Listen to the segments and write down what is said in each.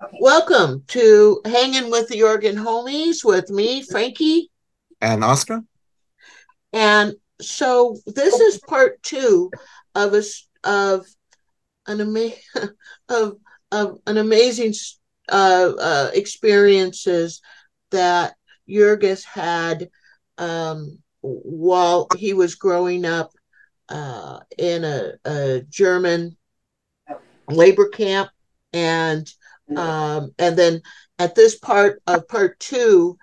Welcome to Hanging with the Oregon Homies with me, Franki. And Oscar. And so this is part two of a, of an ama- of, of an amazing uh, uh, experiences that Jurgis had um, while he was growing up uh, in a, a German labor camp and um, and then at this part of part two,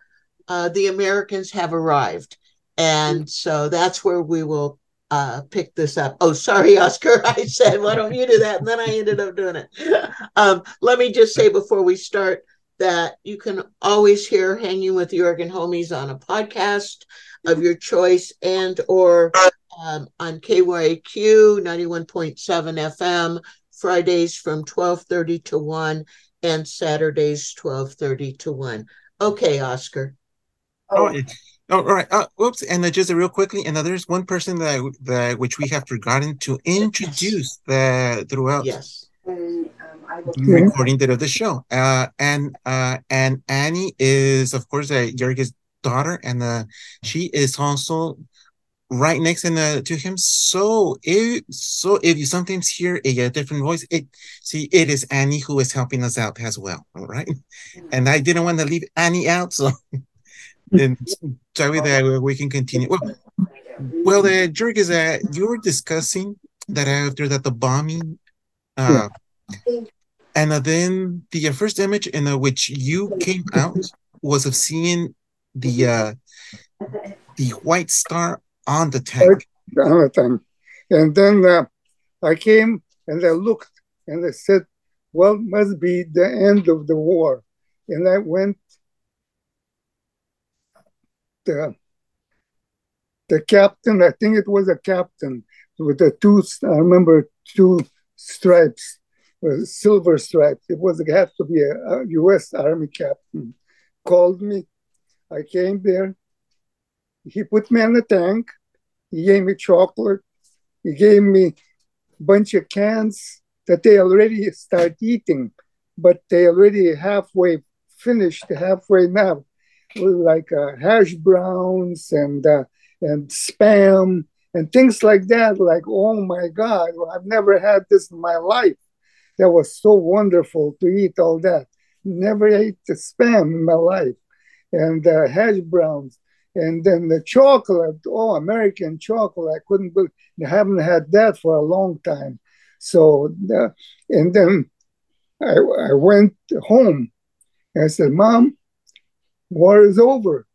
uh, the Americans have arrived. And so that's where we will uh, pick this up. Oh, sorry, Oscar. I said, why don't you do that? And then I ended up doing it. Um, let me just say before we start that you can always hear Hanging with the Oregon Homies on a podcast of your choice and or um, on KYQ 91.7 FM Fridays from 12:30 to 1 and Saturdays 12:30 to 1. Okay, Oscar. Oh, oh, all right. Uh, whoops. And uh, just uh, real quickly, and there's one person that that which we have forgotten to introduce yes. the throughout. Yes. Um, recording of the show. Uh, and uh, and Annie is of course uh, Jurgis' daughter, and uh, she is also right next in the, to him. So if so if you sometimes hear a, a, different voice, it see it is Annie who is helping us out as well. All right. Mm-hmm. And I didn't want to leave Annie out, so and sorry that we can continue. Well, well, the jerk is that you were discussing that after that the bombing, uh, and then the first image in which you came out was of seeing the uh, the white star on the tank. On the tank. And then uh, I came and I looked and I said, well, must be the end of the war. And I went, the, the captain, I think it was a captain with the two, I remember two stripes, uh, silver stripes. It was, it had to be a, a US Army captain. Called me. I came there. He put me in the tank he gave me chocolate. He gave me a bunch of cans that they already start eating, but they already halfway finished, halfway now, like uh, hash browns and uh, and spam and things like that. Like, oh my God, I've never had this in my life. That was so wonderful to eat all that. Never ate the spam in my life, and uh, hash browns and then the chocolate, oh, American chocolate, I couldn't believe, I haven't had that for a long time. So, uh, and then I, I went home. I said, Mom, war is over.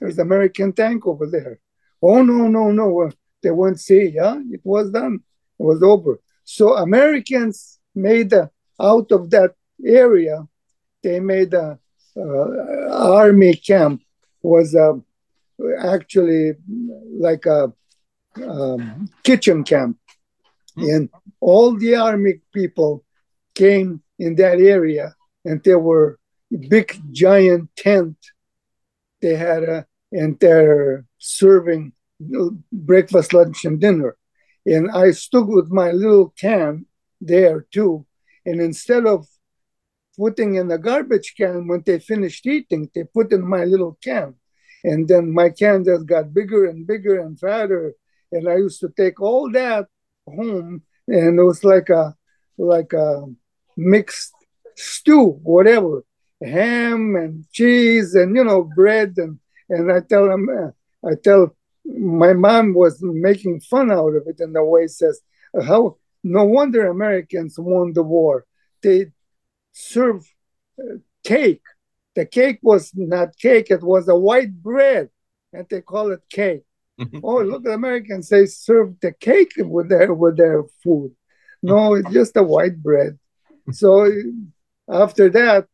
There's American tank over there. Oh, no, no, no. They won't say, yeah, it was done. It was over. So Americans made a, out of that area, they made a, uh, army camp was a actually like a um, kitchen camp. Mm-hmm. And all the army people came in that area, and there were big giant tent. They had a and they're serving breakfast, lunch, and dinner. And I stood with my little can there too. And instead of putting in the garbage can when they finished eating, they put in my little can. And then my candles got bigger and bigger and fatter. And I used to take all that home, and it was like a like a mixed stew, whatever, ham and cheese and you know bread and and I tell them I tell my mom was making fun out of it in the way says how no wonder Americans won the war. They serve uh, cake the cake was not cake, it was a white bread, and they call it cake. oh, look, the Americans, they serve the cake with their, with their food. No, it's just a white bread. So after that,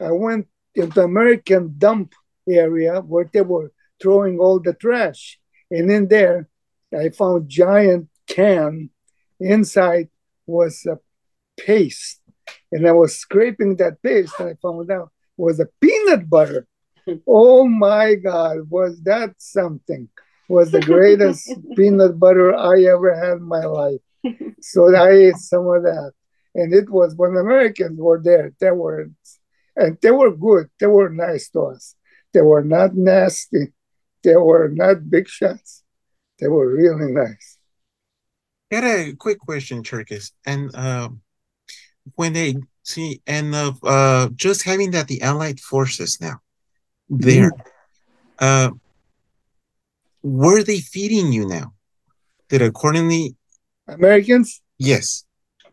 I went into American dump area where they were throwing all the trash. And in there, I found giant can. Inside was a paste. And I was scraping that paste and I found out was a peanut butter. oh my God, was that something? Was the greatest peanut butter I ever had in my life. So I ate some of that. And it was when Americans were there, they were and they were good. They were nice to us. They were not nasty. They were not big shots. They were really nice. I had a quick question, Jurgis. And uh, when they see, and uh, uh, just having that the Allied forces now there, mm-hmm. uh, were they feeding you now? Did accordingly Americans? Yes.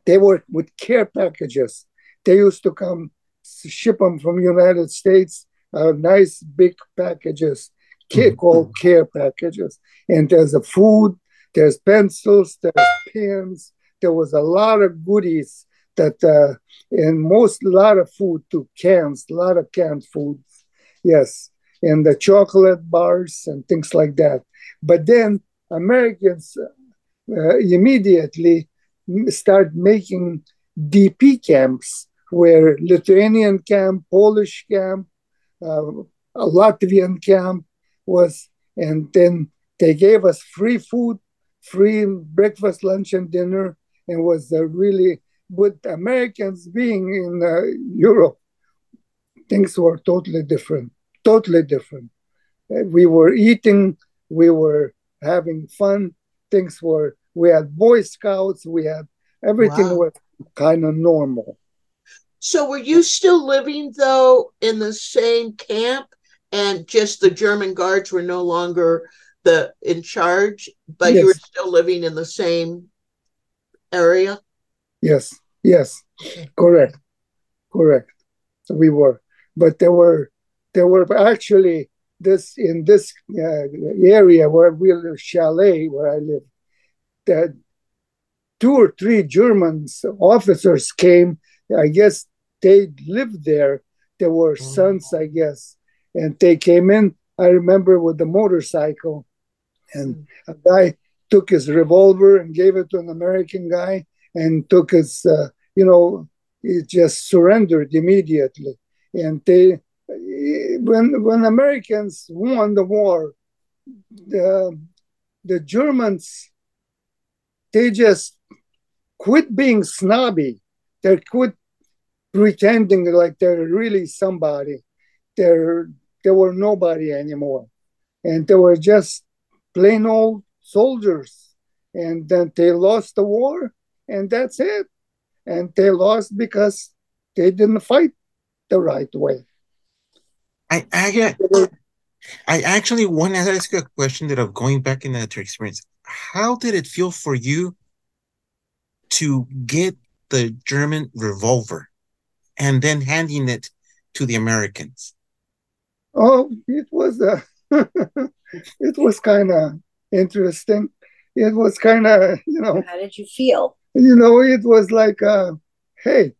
They were with care packages. They used to come ship them from United States, uh, nice big packages mm-hmm. called care packages. And there's a food, there's pencils, there's pens. There was a lot of goodies that, uh, and most, lot of food to cans, a lot of canned foods. Yes. And the chocolate bars and things like that. But then Americans uh, immediately start making DP camps where Lithuanian camp, Polish camp, uh, Latvian camp was, and then they gave us free food, free breakfast, lunch, and dinner, and was a really with Americans being in uh, Europe, things were totally different, totally different. Uh, we were eating, we were having fun. Things were we had Boy Scouts, we had everything wow. was kind of normal. So were you still living though in the same camp and just the German guards were no longer the in charge, but yes. you were still living in the same area? Yes, yes, correct, correct. So we were, but there were there were actually this in this uh, area where we live, chalet where I live that two or three German officers came. I guess they lived there. They were mm. sons, I guess, and they came in. I remember with the motorcycle, and mm. a guy took his revolver and gave it to an American guy, and took his, uh, you know, he just surrendered immediately. And they, when when Americans won the war, the the Germans they just quit being snobby. They quit pretending like they're really somebody. They're they were nobody anymore, and they were just plain old soldiers. And then they lost the war, and that's it. And they lost because they didn't fight the right way. I I, I actually want to ask you a question that of going back in that experience how did it feel for you to get the German revolver and then handing it to the Americans? Oh, it was uh, it was kind of interesting. It was kind of you know. How did you feel? You know, it was like, uh, hey,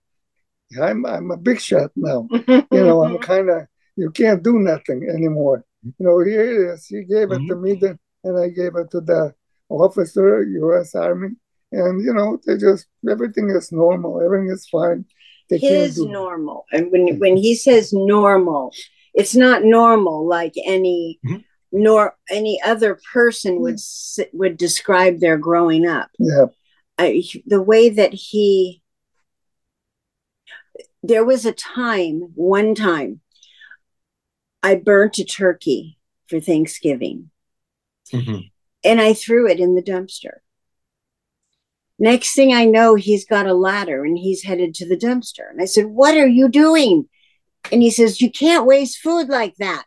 I'm I'm a big shot now. you know, I'm kind of you can't do nothing anymore. You know, here it is. He gave it mm-hmm. to me, then, and I gave it to the officer, U.S. Army, and you know they just everything is normal, everything is fine. They His normal, and when when he says normal, it's not normal like any mm-hmm. nor any other person would would describe their growing up. Yeah, I, the way that he. There was a time, one time, I burnt a turkey for Thanksgiving. Mm-hmm and I threw it in the dumpster. Next thing I know, he's got a ladder and he's headed to the dumpster. And I said, What are you doing? And he says, You can't waste food like that.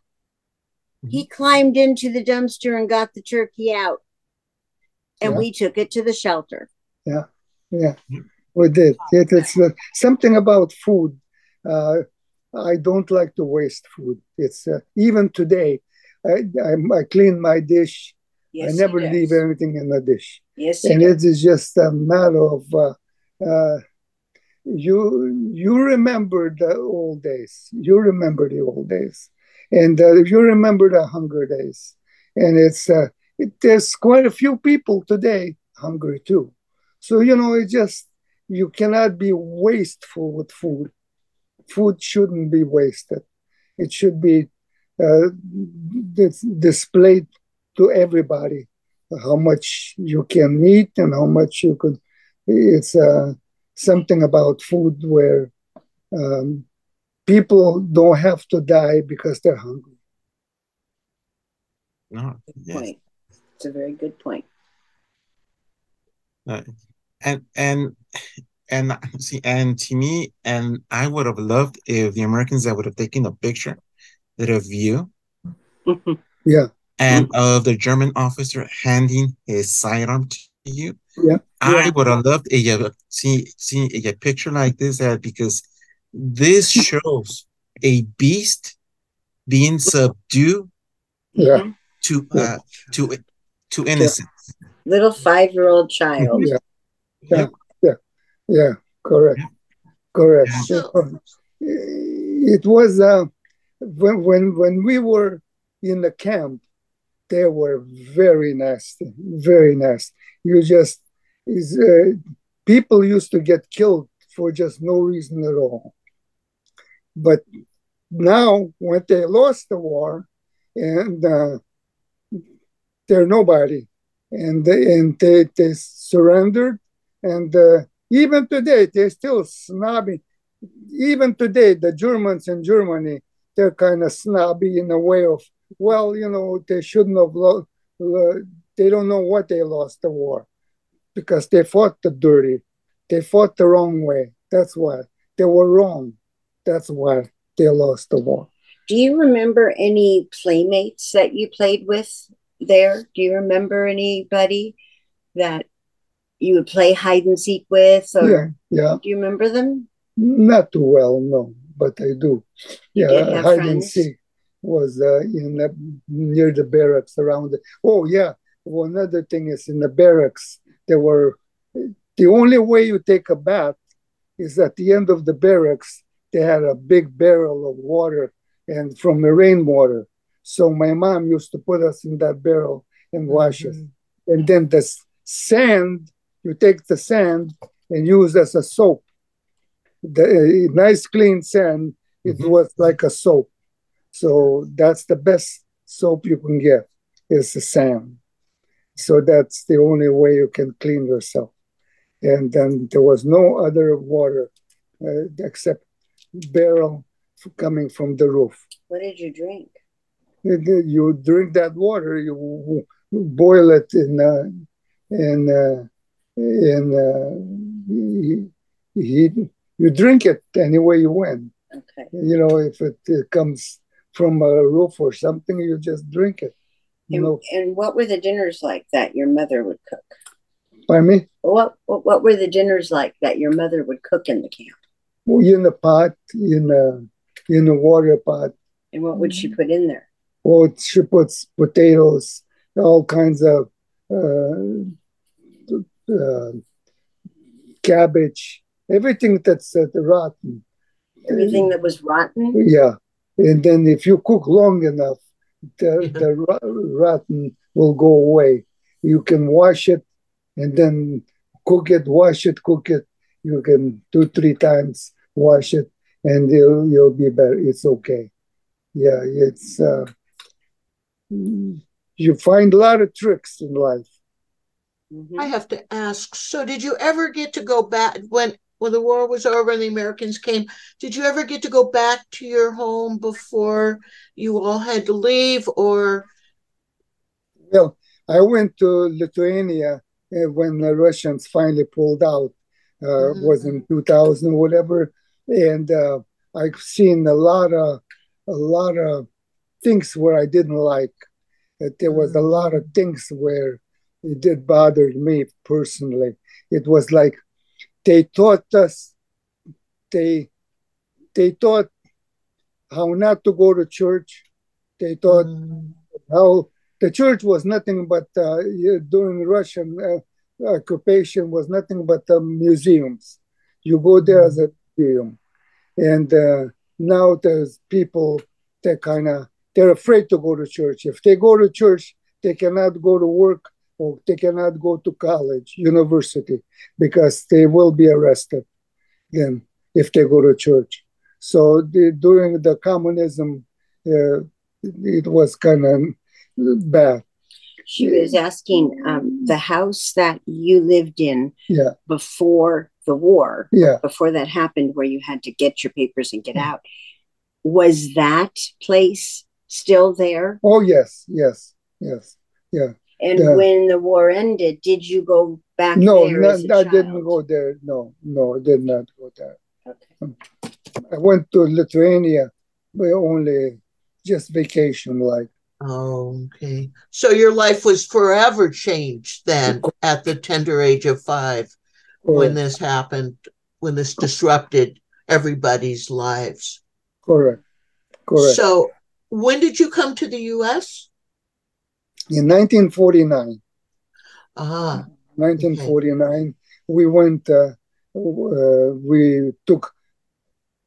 Mm-hmm. He climbed into the dumpster and got the turkey out. And yeah. we took it to the shelter. Yeah, yeah, we did. It, it's uh, something about food. Uh, I don't like to waste food. It's uh, even today, I, I, I clean my dish Yes, I never leave anything in the dish. Yes, and it is just a matter of uh, uh, you. You remember the old days. You remember the old days, and uh, you remember the hunger days. And it's uh, it, there's quite a few people today hungry too. So you know, it just you cannot be wasteful with food. Food shouldn't be wasted. It should be uh, displayed to everybody how much you can eat and how much you could. It's uh, something about food where um, people don't have to die because they're hungry. No, Good yes. point. It's a very good point. Uh, and and and see and to me and I would have loved if the Americans that would have taken a picture that of you Yeah, and of the German officer handing his sidearm to you. Yeah. I Yeah. would have loved a see see a picture like this uh, because this shows a beast being subdued yeah, Mhm. to uh to to innocence. Little five year old child. yeah, yeah, yeah, yeah. Correct, correct. It was uh, when when when we were in the camp, they were very nasty, very nasty. You just is uh, people used to get killed for just no reason at all. But now, when they lost the war, and uh, they're nobody, and they and they, they surrendered, and uh, even today they're still snobby. Even today, the Germans in Germany they're kind of snobby in a way of well, you know, they shouldn't have lost. They don't know what they lost the war because they fought the dirty. They fought the wrong way. That's why they were wrong. That's why they lost the war. Do you remember any playmates that you played with there? Do you remember anybody that you would play hide and seek with? Or Yeah, yeah. do you remember them? Not too well, no, but I do. You yeah, hide and seek was uh, in the, near the barracks around. The, oh yeah, one other thing is in the barracks there were the only way you take a bath is at the end of the barracks they had a big barrel of water and from the rainwater. So my mom used to put us in that barrel and wash us. And then the sand, you take the sand and use as a soap. The uh, nice clean sand, it Mhm. was like a soap. So that's the best soap you can get is the sand. So that's the only way you can clean yourself. And then there was no other water uh, except barrel coming from the roof. What did you drink? You drink that water, you boil it in uh, in uh, in uh, heat. You drink it any way you want. Okay. You know, if it, it comes from a roof or something, you just drink it. You And, know, and what were the dinners like that your mother would cook? by me, What, what what were the dinners like that your mother would cook in the camp? in a pot, in a in a water pot. And what would she put in there? Well, she puts potatoes, all kinds of uh, uh, cabbage, everything that's uh, rotten. Everything that was rotten? Yeah, and then if you cook long enough, the the ro- rotten will go away. You can wash it, and then cook it, wash it, cook it. You can two three times wash it, and you'll you'll be better. It's okay. Yeah, it's uh, you find a lot of tricks in life. Mhm. I have to ask, so did you ever get to go back when when the war was over and the Americans came? Did you ever get to go back to your home before you all had to leave or Well, I went to Lithuania uh, when the Russians finally pulled out. Uh, Mhm. Was in 2000 or whatever, and uh, I've seen a lot of a lot of things where I didn't like. That there was a lot of things where it did bother me personally. It was like they taught us they they taught how not to go to church. They taught Mm, how the church was nothing but uh, during Russian uh, occupation was nothing but uh, museums. You go there as a museum, and uh, now there's people that kind of they're afraid to go to church. If they go to church, they cannot go to work or they cannot go to college, university, because they will be arrested. Then if they go to church, so the, during the communism. Uh, it was kind of bad. She was asking um, the house that you lived in Yeah, before the war, yeah, before that happened, where you had to get your papers and get out. was that place still there? Oh yes, yes, yes, yeah. And Yeah. when the war ended, did you go back No, there no as a I didn't go there. No, no, I did not go there. Okay. Mm. I went to Lithuania, but only just vacation, like. Oh, okay. So your life was forever changed then at the tender age of five when this happened, when this disrupted everybody's lives. correct, correct. So when did you come to the US? In 1949, Ah, 1949, we went. Uh, uh, we took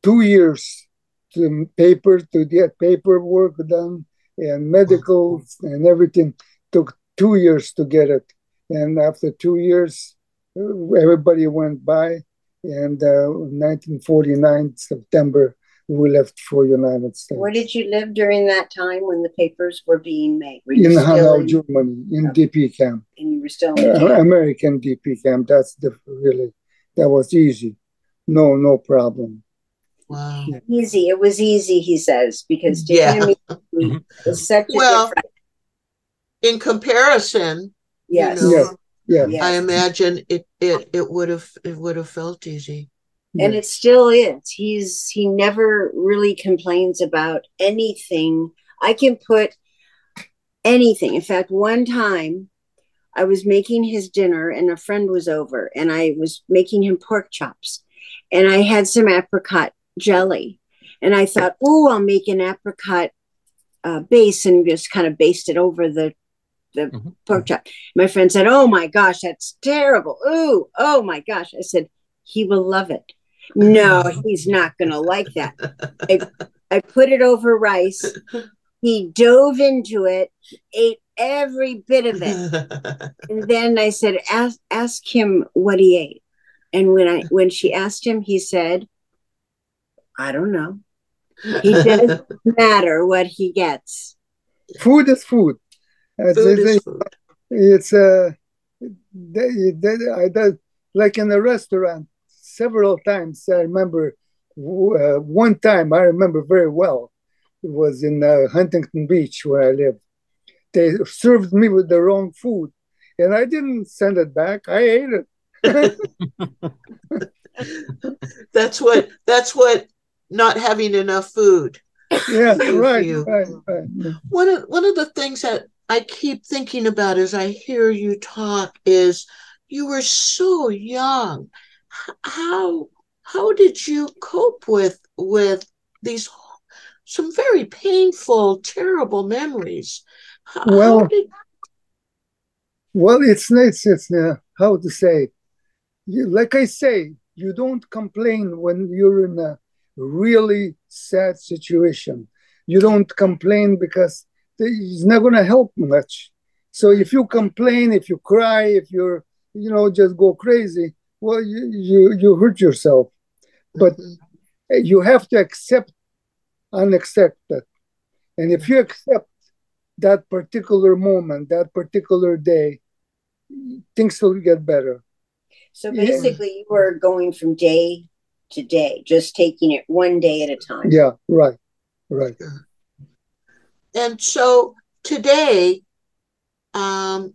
two years to paper to get paperwork done and medicals and everything took two years to get it and after two years uh, everybody went by and uh, 1949 september we left for united states Where did you live during that time when the papers were being made? Were in hanau in, germany in dp camp and you were still in uh, american dp camp that's the really that was easy no no problem wow. Easy. It was easy, he says, because to Yeah. him was such a Well, different. In comparison, Yes. know, yes yes Yes. I imagine it it it would have it would have felt easy. And it still is. He's he never really complains about anything. I can put anything. In fact one time i was making his dinner and a friend was over and i was making him pork chops. And i had some apricot jelly. And i thought oh i'll make an apricot uh, base and just kind of baste it over the the Mhm. pork chop. My friend said oh my gosh that's terrible. Ooh oh my gosh. I said he will love it no, he's not going to like that. I, I put it over rice. He dove into it, ate every bit of it. And then I said, ask, ask him what he ate. And when I when she asked him, he said, I don't know. He doesn't matter what he gets. food is food As Food they is say, food. it's uh they, they, I did like in a restaurant several times. I remember uh, one time I remember very well. It was in uh, Huntington Beach where I live. They served me with the wrong food, and I didn't send it back. I ate it. That's what that's what not having enough food. yeah, right, right, right. One of one of the things that I keep thinking about as I hear you talk is you were so young. How how did you cope with with these some very painful, terrible memories? How Well, did- Well, it's nice. It's uh, how to say. You, like I say, you don't complain when you're in a really sad situation. You don't complain because it's not going to help much. So if you complain, if you cry, if you're, you know, just go crazy, well, you you, you hurt yourself. But Mhm. you have to accept unaccepted. And if you accept that particular moment, that particular day, things will get better. So Yeah. basically, you were going from day to day, just taking it one day at a time. Yeah, right, right. And so today, um,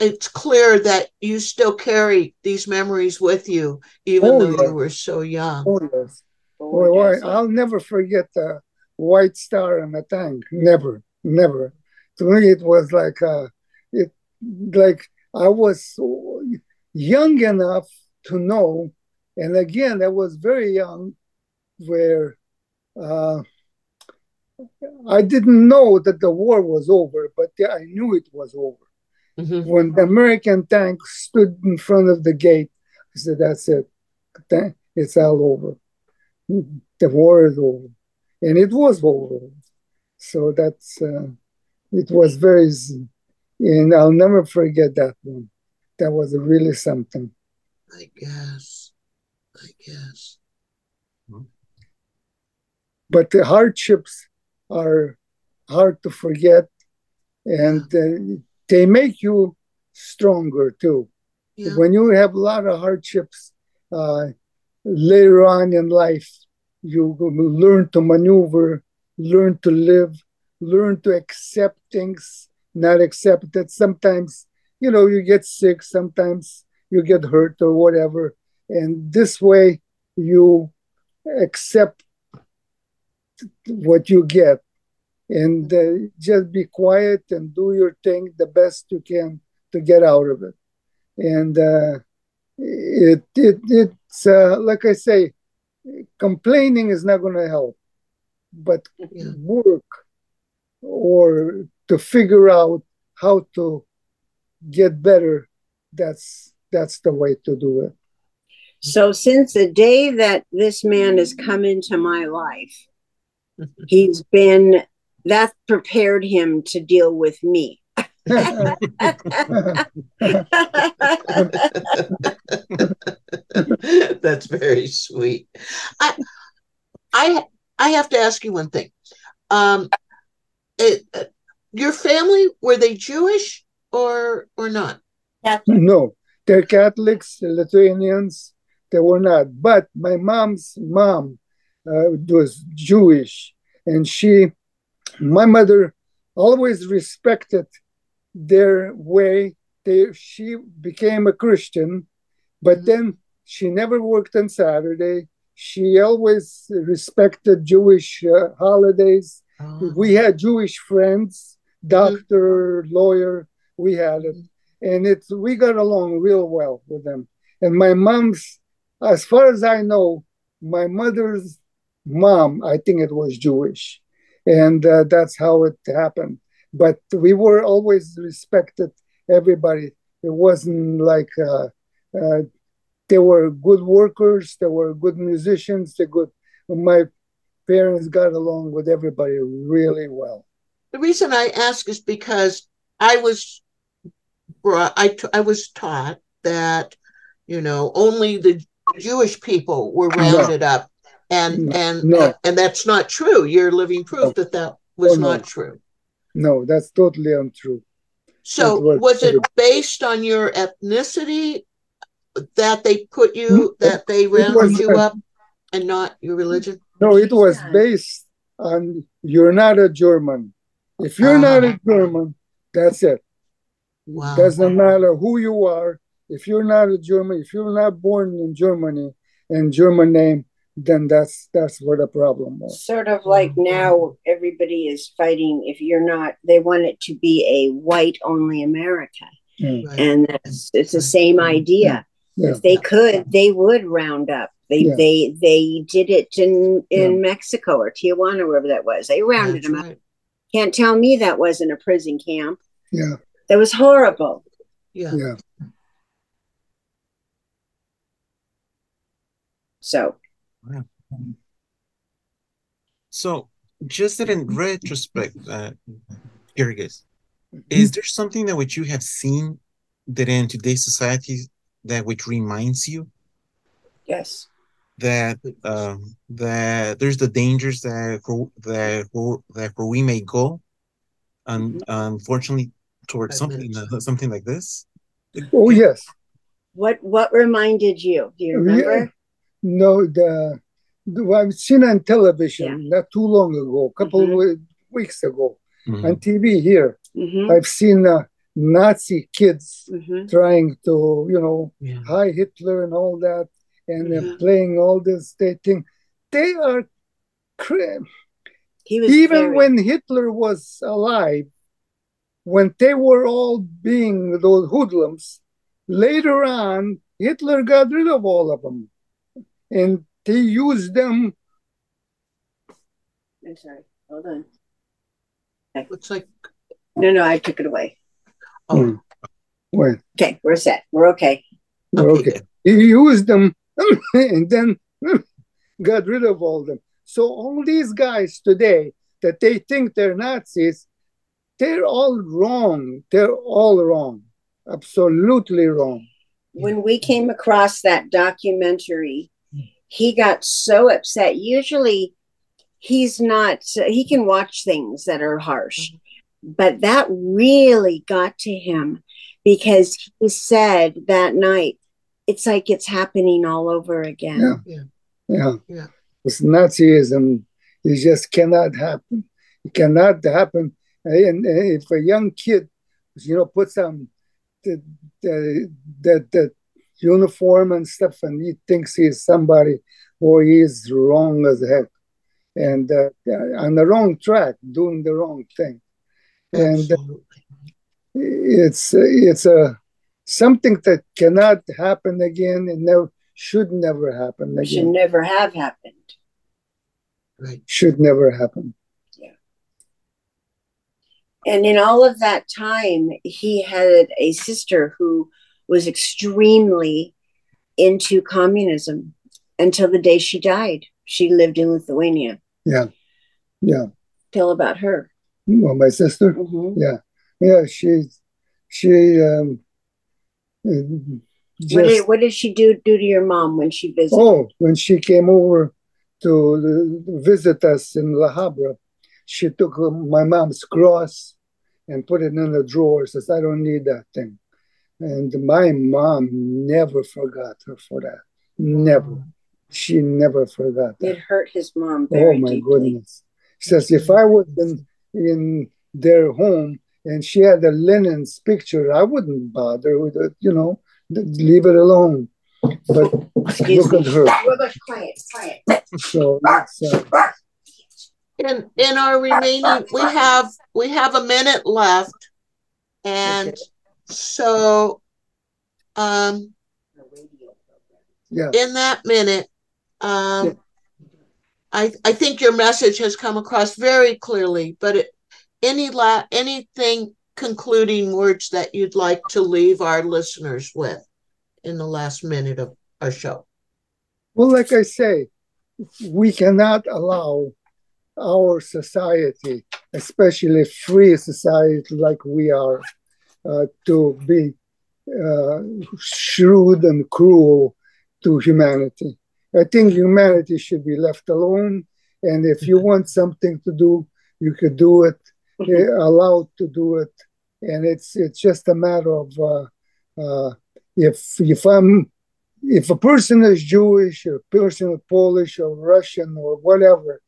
it's clear that you still carry these memories with you, even Oh, though yeah. you were so young. Oh, yes. Boy, Oh, does I, it. I'll never forget the white star on the tank. Never, never. To me, it was like uh, it, like I was so young enough to know, and again, I was very young, where uh, I didn't know that the war was over, but I knew it was over. Mhm. when the American tank stood in front of the gate, I said, "That's it. It's all over. The war is over," and it was over. So that's uh, it was very, and I'll never forget that one. That was really something. I guess. I guess. But the hardships are hard to forget, and uh, they make you stronger too. Yeah. when you have a lot of hardships uh, later on in life, you learn to maneuver, learn to live, learn to accept things, not accept that sometimes, you know, you get sick, sometimes you get hurt or whatever. And this way you accept what you get and uh, just be quiet and do your thing the best you can to get out of it. And uh, it, it it's uh, like I say, complaining is not going to help, but yeah. work or to figure out how to get better. That's that's the way to do it. So since the day that this man has come into my life, he's been that prepared him to deal with me. That's very sweet. I, I, I have to ask you one thing. Um, it, uh, your family were they Jewish or or not? No, they're Catholics, Lithuanians. They were not. But my mom's mom uh, was Jewish, and she, my mother, always respected their way. They, she became a Christian, but mm-hmm. then she never worked on Saturday. She always respected Jewish uh, holidays. Oh. We had Jewish friends, doctor, mm-hmm. lawyer. We had it, mm-hmm. and it's we got along real well with them. And my mom's, as far as I know, my mother's mom, I think it was Jewish, and uh, that's how it happened. But we were always respected everybody. It wasn't like uh, uh, they were good workers they were good musicians they good my parents got along with everybody really well. The reason i ask is because i was brought I, t- I was taught that you know only the jewish people were rounded no. up and and no. and that's not true you're living proof that that was oh, not true no, that's totally untrue. So was, was it based on your ethnicity that they put you that they rounded you up and not your religion? No, it was based on you're not a German. If you're uh-huh. not a German, that's it. Wow. Doesn't matter who you are. If you're not a German, if you're not born in Germany and German name, then that's that's where the problem was. Sort of like now everybody is fighting if you're not they want it to be a white only America. Mm. And that's it's the same idea. Yeah. If they could, they would round up. They yeah. they they did it in in yeah. Mexico or Tijuana, wherever that was. They rounded that's them right. up. Can't tell me that wasn't a prison camp. Yeah. That was horrible. Yeah. Yeah. So so, just that in retrospect, uh, Jurgis, is there something that which you have seen that in today's society that which reminds you? Yes. That um, that there's the dangers that for, that for, that where we may go, and mm-hmm. unfortunately, towards something uh, something like this. Oh yes. What what reminded you? Do you remember? Yeah. No, the I've seen on television yeah. not too long ago, a couple mm-hmm. weeks ago, mm-hmm. on TV here. Mm-hmm. I've seen uh, Nazi kids mm-hmm. trying to, you know, yeah. hi Hitler and all that, and they're playing all this they think they are. Cr- even very... when Hitler was alive, when they were all being those hoodlums, later on Hitler got rid of all of them, and they use them. I'm sorry. Hold on. Okay. Looks like. No, no, I took it away. Oh. Hmm. Wait. Okay, we're set. We're okay. We're okay. okay. He used them and then got rid of all them. So all these guys today that they think they're Nazis, they're all wrong. They're all wrong. Absolutely wrong. When we came across that documentary he got so upset. Usually he's not, he can watch things that are harsh, mm-hmm. but that really got to him because he said that night, it's like it's happening all over again. Yeah. Yeah. Yeah. It's Nazism, it just cannot happen. It cannot happen. And, and if a young kid, you know, puts on the, the, the, the uniform and stuff, and he thinks he's somebody, or he's wrong as heck, and uh, on the wrong track, doing the wrong thing, and uh, it's it's a something that cannot happen again, and never should never happen again. Should never have happened. Right. Should never happen. Yeah. And in all of that time, he had a sister who was extremely into communism until the day she died. She lived in Lithuania. Yeah. Yeah. Tell about her. Well, my sister. Mhm. Yeah. Yeah. She, she, um, just, What did what did she do do to your mom when she visited? oh, when she came over to uh, visit us in La Habra, she took uh, my mom's cross and put it in the drawer. Says, I don't need that thing. And my mom never forgot her for that. Never. She never forgot that. It hurt his mom Oh my deeply. goodness. She says, if I was in, in their home and she had a Lenin's picture, I wouldn't bother with it, you know, leave it alone. But Excuse look me. at her. Well, quiet, quiet. So it's, uh, In in our remaining, we have we have a minute left, and Okay. So, um, yeah, in that minute, um, I I think your message has come across very clearly. But it, any la anything concluding words that you'd like to leave our listeners with in the last minute of our show? well, like I say, we cannot allow our society, especially free society like we are, to be uh, shrewd and cruel to humanity. I think humanity should be left alone. And if you want something to do, you could do it, eh, allowed to do it. And it's it's just a matter of uh, uh, if if I'm if a person is Jewish or a person is Polish or Russian or whatever,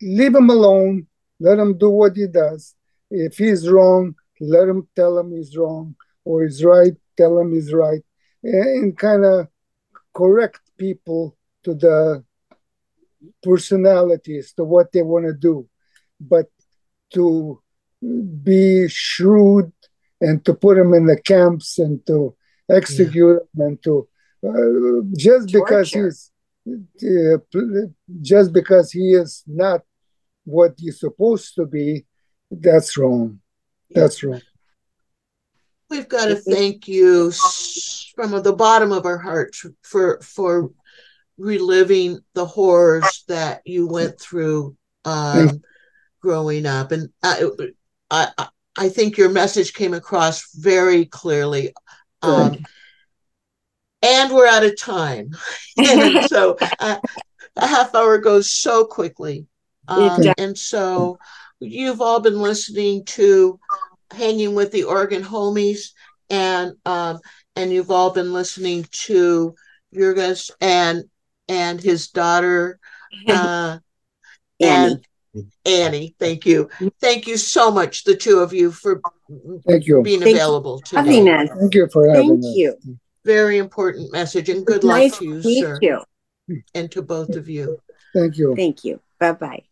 leave him alone. Let him do what he does. If he's wrong, let him tell him he's wrong, or he's right, tell him he's right, and, kind of correct people to the personalities, to what they want to do. But to be shrewd and to put them in the camps and to execute them and to uh, just because he's uh, just because he is not what he's supposed to be, that's wrong. That's right. We've got to thank you from the bottom of our hearts for for reliving the horrors that you went through um, growing up, and I, I I- think your message came across very clearly. Um, and we're out of time, and so uh, a half hour goes so quickly. Um, and so you've all been listening to hanging with the Oregon homies and um and you've all been listening to Jurgis and and his daughter uh Annie. and Annie thank you thank you so much the two of you for Thank you. being Thank available Having today us. Thank you for having Thank us. you. very important message and good luck Nice to you to sir you. and to both of you Thank you. Thank you. Bye bye.